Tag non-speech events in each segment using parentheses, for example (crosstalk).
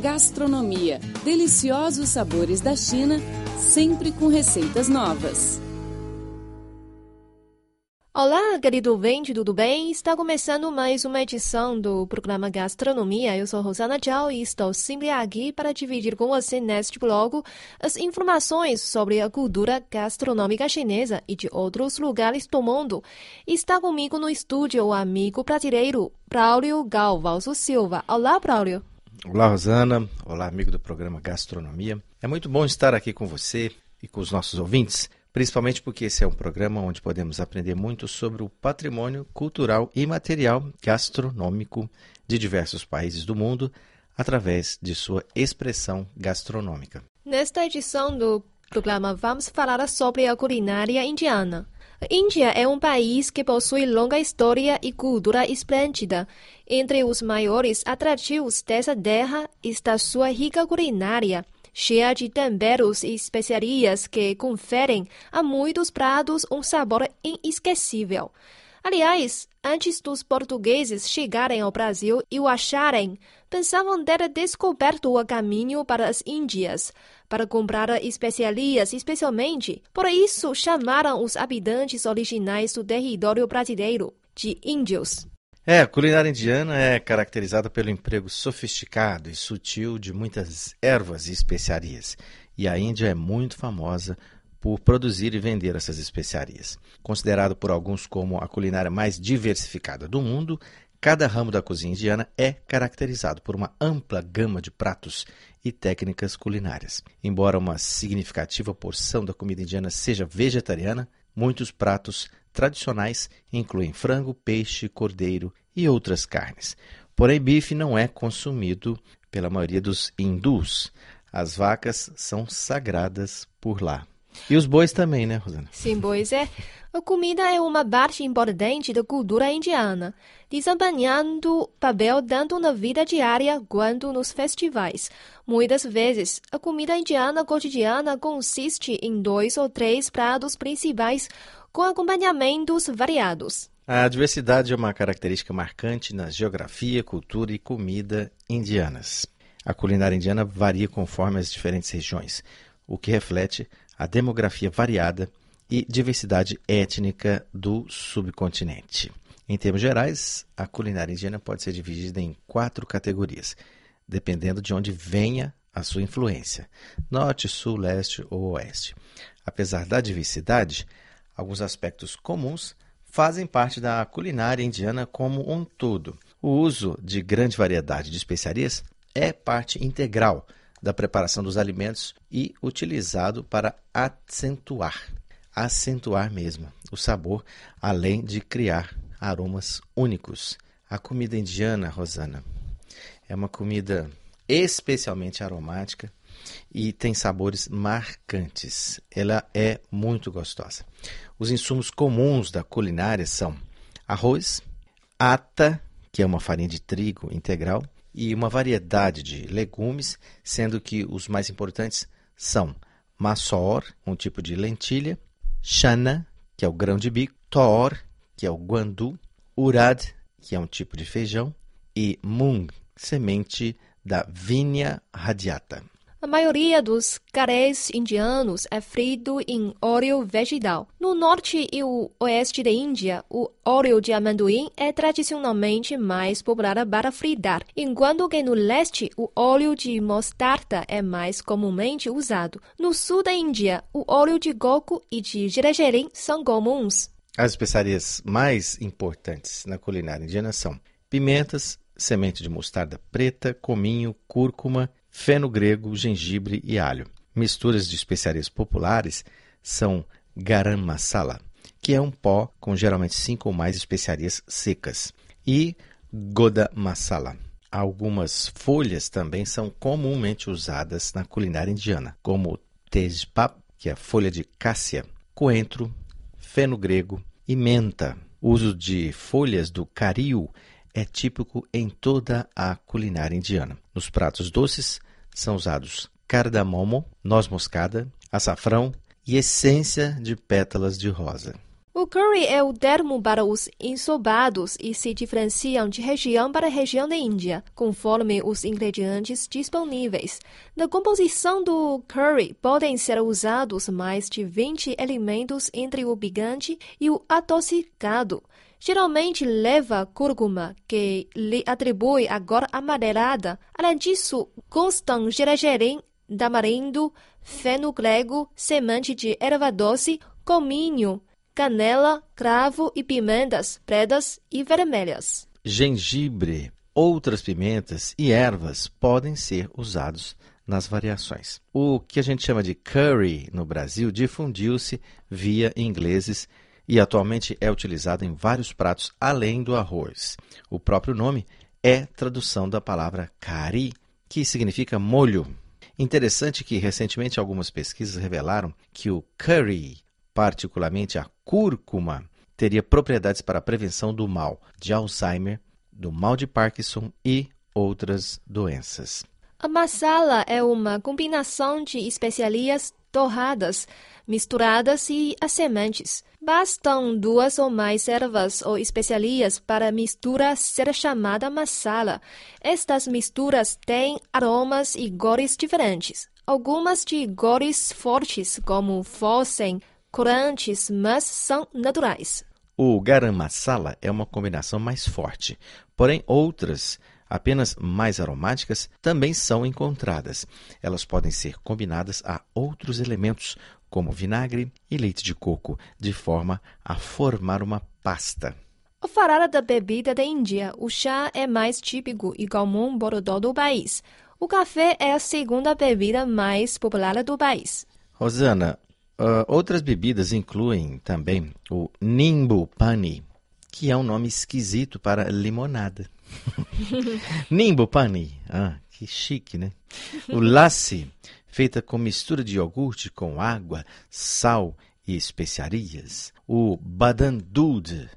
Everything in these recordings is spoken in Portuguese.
Gastronomia. Deliciosos sabores da China, sempre com receitas novas. Olá, querido ouvinte, tudo bem? Está começando mais uma edição do programa Gastronomia. Eu sou Rosana Zhao e estou sempre aqui para dividir com você neste blog as informações sobre a cultura gastronômica chinesa e de outros lugares do mundo. Está comigo no estúdio o amigo brasileiro Braulio Galvalso Silva. Olá, Braulio. Olá, Rosana. Olá, amigo do programa Gastronomia. É muito bom estar aqui com você e com os nossos ouvintes principalmente porque esse é um programa onde podemos aprender muito sobre o patrimônio cultural e material gastronômico de diversos países do mundo através de sua expressão gastronômica. Nesta edição do programa, vamos falar sobre a culinária indiana. Índia é um país que possui longa história e cultura esplêndida. Entre os maiores atrativos dessa terra está sua rica culinária cheia de temperos e especiarias que conferem a muitos pratos um sabor inesquecível. Aliás, antes dos portugueses chegarem ao Brasil e o acharem, pensavam ter descoberto o caminho para as Índias, para comprar especiarias especialmente. Por isso, chamaram os habitantes originais do território brasileiro de índios. É, a culinária indiana é caracterizada pelo emprego sofisticado e sutil de muitas ervas e especiarias. E a Índia é muito famosa por produzir e vender essas especiarias. Considerado por alguns como a culinária mais diversificada do mundo, cada ramo da cozinha indiana é caracterizado por uma ampla gama de pratos e técnicas culinárias. Embora uma significativa porção da comida indiana seja vegetariana, muitos pratos tradicionais incluem frango, peixe, cordeiro e outras carnes. Porém, bife não é consumido pela maioria dos hindus. As vacas são sagradas por lá. E os bois também, né, Rosana? Sim, bois é. A comida é uma parte importante da cultura indiana, desempenhando papel tanto na vida diária quanto nos festivais. Muitas vezes, a comida indiana cotidiana consiste em dois ou três pratos principais com acompanhamentos variados. A diversidade é uma característica marcante na geografia, cultura e comida indianas. A culinária indiana varia conforme as diferentes regiões, o que reflete a demografia variada e diversidade étnica do subcontinente. Em termos gerais, a culinária indiana pode ser dividida em quatro categorias, dependendo de onde venha a sua influência: norte, sul, leste ou oeste. Apesar da diversidade, Alguns aspectos comuns fazem parte da culinária indiana como um todo. O uso de grande variedade de especiarias é parte integral da preparação dos alimentos e utilizado para acentuar, acentuar mesmo, o sabor, além de criar aromas únicos. A comida indiana, Rosana, é uma comida especialmente aromática e tem sabores marcantes. Ela é muito gostosa. Os insumos comuns da culinária são arroz, ata, que é uma farinha de trigo integral, e uma variedade de legumes, sendo que os mais importantes são maçor, um tipo de lentilha, chana, que é o grão de bico, tor, que é o guandu, urad, que é um tipo de feijão, e mung, semente da vinha radiata. A maioria dos carés indianos é frito em óleo vegetal. No norte e o oeste da Índia, o óleo de amendoim é tradicionalmente mais popular para fritar, enquanto que no leste o óleo de mostarda é mais comumente usado. No sul da Índia, o óleo de coco e de gergelim são comuns. As especiarias mais importantes na culinária indiana são pimentas, semente de mostarda preta, cominho, cúrcuma, feno grego, gengibre e alho. Misturas de especiarias populares são garam masala, que é um pó com geralmente cinco ou mais especiarias secas, e goda masala. Algumas folhas também são comumente usadas na culinária indiana, como tejpap, que é a folha de cássia, coentro, feno grego e menta. O uso de folhas do cariu é típico em toda a culinária indiana. Nos pratos doces são usados cardamomo, noz moscada, açafrão e essência de pétalas de rosa. O curry é o termo para os ensobados e se diferenciam de região para região da Índia, conforme os ingredientes disponíveis. Na composição do curry podem ser usados mais de 20 elementos entre o picante e o adocicado. Geralmente leva cúrcuma, que lhe atribui a cor amadelada. Além disso, constam gergelim, tamarindo, feno-grego, semente de erva doce, cominho, canela, cravo e pimentas pretas e vermelhas. Gengibre, outras pimentas e ervas podem ser usados nas variações. O que a gente chama de curry no Brasil difundiu-se via ingleses e atualmente é utilizado em vários pratos além do arroz. O próprio nome é tradução da palavra curry, que significa molho. Interessante que recentemente algumas pesquisas revelaram que o curry particularmente a cúrcuma, teria propriedades para a prevenção do mal de Alzheimer, do mal de Parkinson e outras doenças. A masala é uma combinação de especiarias torradas, misturadas e as sementes. Bastam duas ou mais ervas ou especiarias para a mistura ser chamada masala. Estas misturas têm aromas e cores diferentes. Algumas de cores fortes, como fossem corantes, mas são naturais. O garam masala é uma combinação mais forte, porém outras, apenas mais aromáticas, também são encontradas. Elas podem ser combinadas a outros elementos, como vinagre e leite de coco, de forma a formar uma pasta. Ao falar da bebida da Índia, o chá é mais típico e comum por todo o país. O café é a segunda bebida mais popular do país. Rosana, Uh, outras bebidas incluem também o Nimbu Pani, que é um nome esquisito para limonada. (laughs) Nimbu Pani, ah, que chique, né? O Lassi, feita com mistura de iogurte com água, sal e especiarias. O Badan Dud,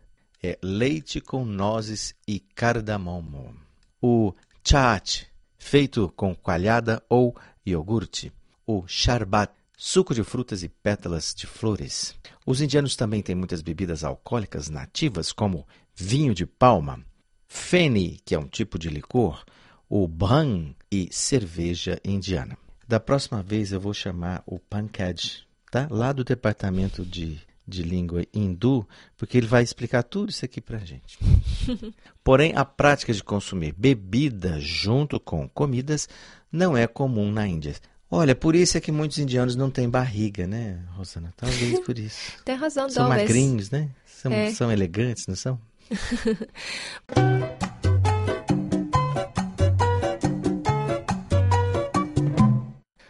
é leite com nozes e cardamomo. O Chaat, feito com coalhada ou iogurte. O Sharbat, suco de frutas e pétalas de flores. Os indianos também têm muitas bebidas alcoólicas nativas, como vinho de palma, fene, que é um tipo de licor, o bhang e cerveja indiana. Da próxima vez eu vou chamar o Pankaj, tá? lá do departamento de, de língua hindu, porque ele vai explicar tudo isso aqui para gente. (laughs) Porém, a prática de consumir bebida junto com comidas não é comum na Índia. Olha, por isso é que muitos indianos não têm barriga, né, Rosana? Talvez por isso. (laughs) Tem razão, São talvez. magrinhos, né? São, é. são elegantes, não são? (laughs)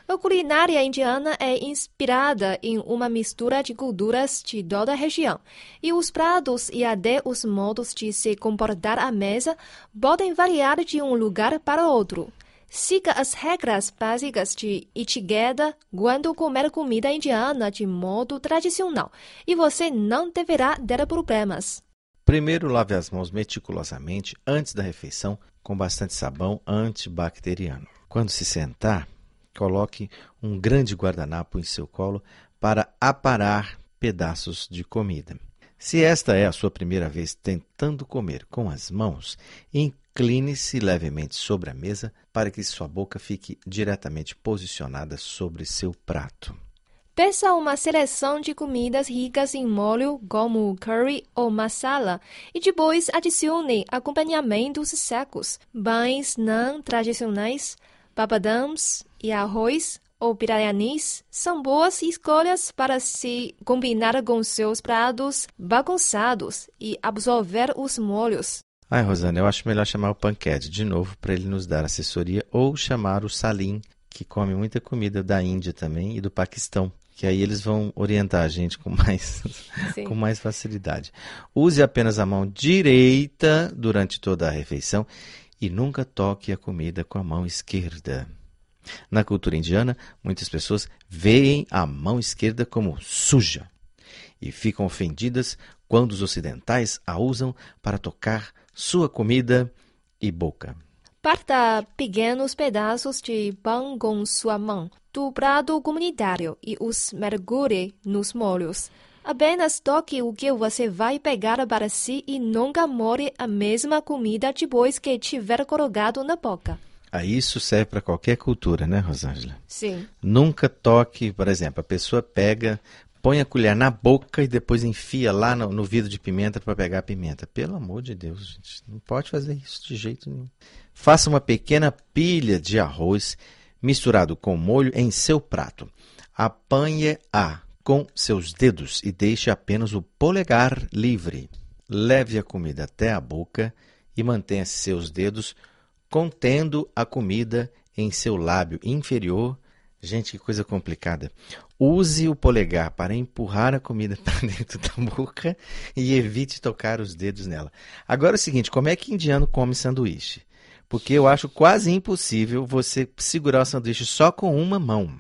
A culinária indiana é inspirada em uma mistura de culturas de toda a região, e os pratos e até os modos de se comportar à mesa podem variar de um lugar para outro. Siga as regras básicas de etiqueta quando comer comida indiana de modo tradicional e você não deverá ter problemas. Primeiro, lave as mãos meticulosamente antes da refeição com bastante sabão antibacteriano. Quando se sentar, coloque um grande guardanapo em seu colo para aparar pedaços de comida. Se esta é a sua primeira vez tentando comer com as mãos, Incline-se levemente sobre a mesa para que sua boca fique diretamente posicionada sobre seu prato. Peça uma seleção de comidas ricas em molho, como curry ou masala, e depois adicione acompanhamentos secos, pães não tradicionais, papadams e arroz ou biryanis são boas escolhas para se combinar com seus pratos bagunçados e absorver os molhos. Ai, Rosana, eu acho melhor chamar o Panquete de novo para ele nos dar assessoria ou chamar o Salim, que come muita comida da Índia também e do Paquistão, que aí eles vão orientar a gente com mais, (laughs) com mais facilidade. Use apenas a mão direita durante toda a refeição e nunca toque a comida com a mão esquerda. Na cultura indiana, muitas pessoas veem a mão esquerda como suja e ficam ofendidas quando os ocidentais a usam para tocar sua comida e boca. Parta pequenos pedaços de pão com sua mão do prato comunitário e os mergulhe nos molhos. Apenas toque o que você vai pegar para si e nunca more a mesma comida depois que tiver colocado na boca. Ah, isso serve para qualquer cultura, né, Rosângela? Sim. Nunca toque, por exemplo, a pessoa pega, põe a colher na boca e depois enfia lá no, no vidro de pimenta para pegar a pimenta. Pelo amor de Deus, gente, não pode fazer isso de jeito nenhum. Faça uma pequena pilha de arroz misturado com molho em seu prato. Apanhe-a com seus dedos e deixe apenas o polegar livre. Leve a comida até a boca e mantenha seus dedos contendo a comida em seu lábio inferior. Gente, que coisa complicada. Use o polegar para empurrar a comida (laughs) para dentro da boca e evite tocar os dedos nela. Agora é o seguinte: como é que indiano come sanduíche? Porque eu acho quase impossível você segurar o sanduíche só com uma mão.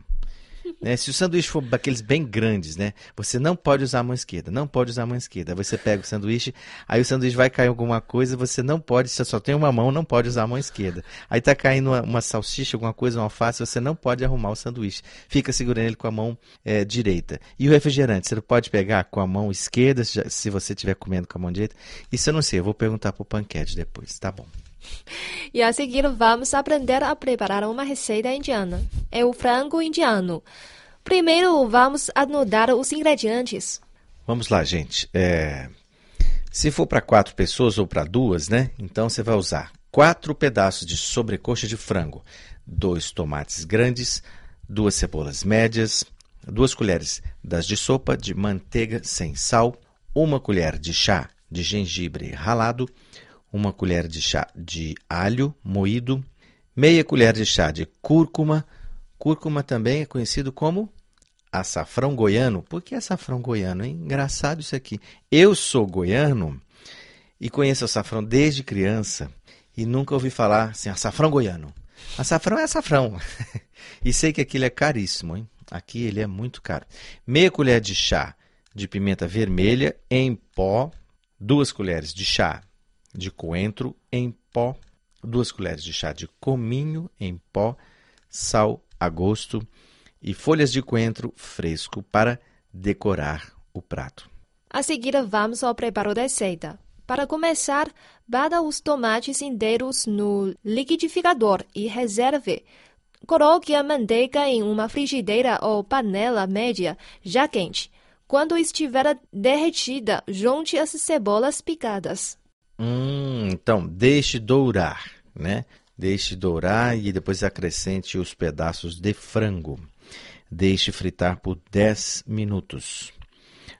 Né? Se o sanduíche for daqueles bem grandes, né? Você não pode usar a mão esquerda, não pode usar a mão esquerda. Você pega o sanduíche, aí o sanduíche vai cair alguma coisa, você não pode, se só tem uma mão, não pode usar a mão esquerda. Aí tá caindo uma, uma salsicha, alguma coisa, uma alface, você não pode arrumar o sanduíche. Fica segurando ele com a mão é, direita. E o refrigerante, você pode pegar com a mão esquerda, se você estiver comendo com a mão direita. Isso eu não sei, eu vou perguntar pro Panquete depois, tá bom. E a seguir vamos aprender a preparar uma receita indiana. É o frango indiano. Primeiro vamos anotar os ingredientes. Vamos lá, gente. É... Se for para quatro pessoas ou para duas, né? Então você vai usar quatro pedaços de sobrecoxa de frango, dois tomates grandes, duas cebolas médias, duas colheres das de sopa de manteiga sem sal, uma colher de chá de gengibre ralado, uma colher de chá de alho moído, meia colher de chá de cúrcuma. Cúrcuma também é conhecido como açafrão goiano. Por que açafrão goiano? Engraçado isso aqui. Eu sou goiano e conheço açafrão desde criança e nunca ouvi falar assim, açafrão goiano. Açafrão é açafrão. (laughs) e sei que aquilo é caríssimo, hein? Aqui ele é muito caro. Meia colher de chá de pimenta vermelha em pó, duas colheres de chá de coentro em pó, duas colheres de chá de cominho em pó, sal a gosto e folhas de coentro fresco para decorar o prato. A seguir, vamos ao preparo da receita. Para começar, bata os tomates inteiros no liquidificador e reserve. Coloque a manteiga em uma frigideira ou panela média já quente. Quando estiver derretida, junte as cebolas picadas. Hum, então, deixe dourar, né? Deixe dourar e depois acrescente os pedaços de frango. Deixe fritar por 10 minutos.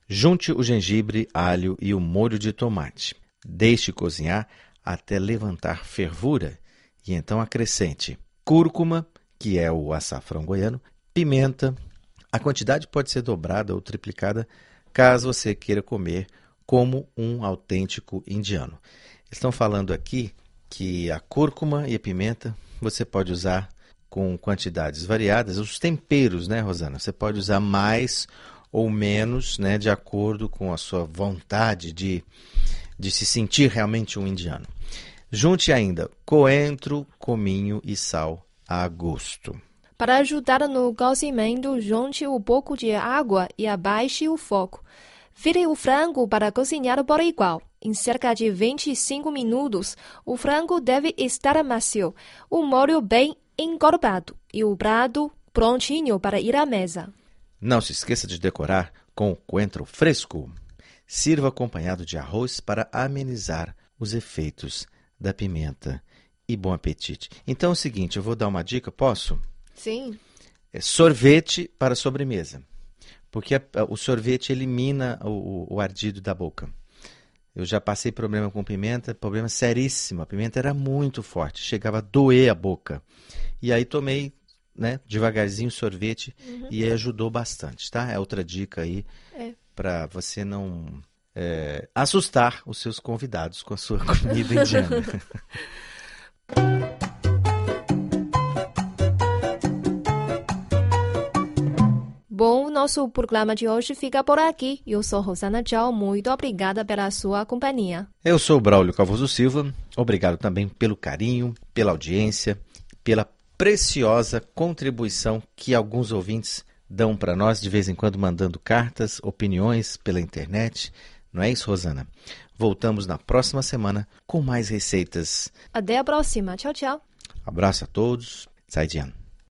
Junte o gengibre, alho e o molho de tomate. Deixe cozinhar até levantar fervura e então acrescente cúrcuma, que é o açafrão goiano, pimenta. A quantidade pode ser dobrada ou triplicada caso você queira comer como um autêntico indiano. Estão falando aqui que a cúrcuma e a pimenta você pode usar com quantidades variadas. Os temperos, né, Rosana? Você pode usar mais ou menos, né, de acordo com a sua vontade de, de se sentir realmente um indiano. Junte ainda coentro, cominho e sal a gosto. Para ajudar no cozimento, junte um pouco de água e abaixe o fogo. Vire o frango para cozinhar por igual. Em cerca de 25 minutos, o frango deve estar macio, o molho bem encorpado e o prato prontinho para ir à mesa. Não se esqueça de decorar com coentro fresco. Sirva acompanhado de arroz para amenizar os efeitos da pimenta. E bom apetite. Então é o seguinte, eu vou dar uma dica, posso? Sim. É sorvete para sobremesa porque a, a, o sorvete elimina o, o, ardido da boca. Eu já passei problema com pimenta, problema seríssimo. A pimenta era muito forte, chegava a doer a boca. E aí tomei, né, devagarzinho sorvete uhum. e ajudou bastante, tá? É outra dica aí é. para você não é, assustar os seus convidados com a sua (laughs) comida indiana. (laughs) Bom, nosso programa de hoje fica por aqui. Eu sou Rosana Tchau, muito obrigada pela sua companhia. Eu sou Braulio Calvoso Silva, obrigado também pelo carinho, pela audiência, pela preciosa contribuição que alguns ouvintes dão para nós de vez em quando mandando cartas, opiniões pela internet. Não é isso, Rosana? Voltamos na próxima semana com mais receitas. Até a próxima. Tchau, tchau. Abraço a todos. Zaijian.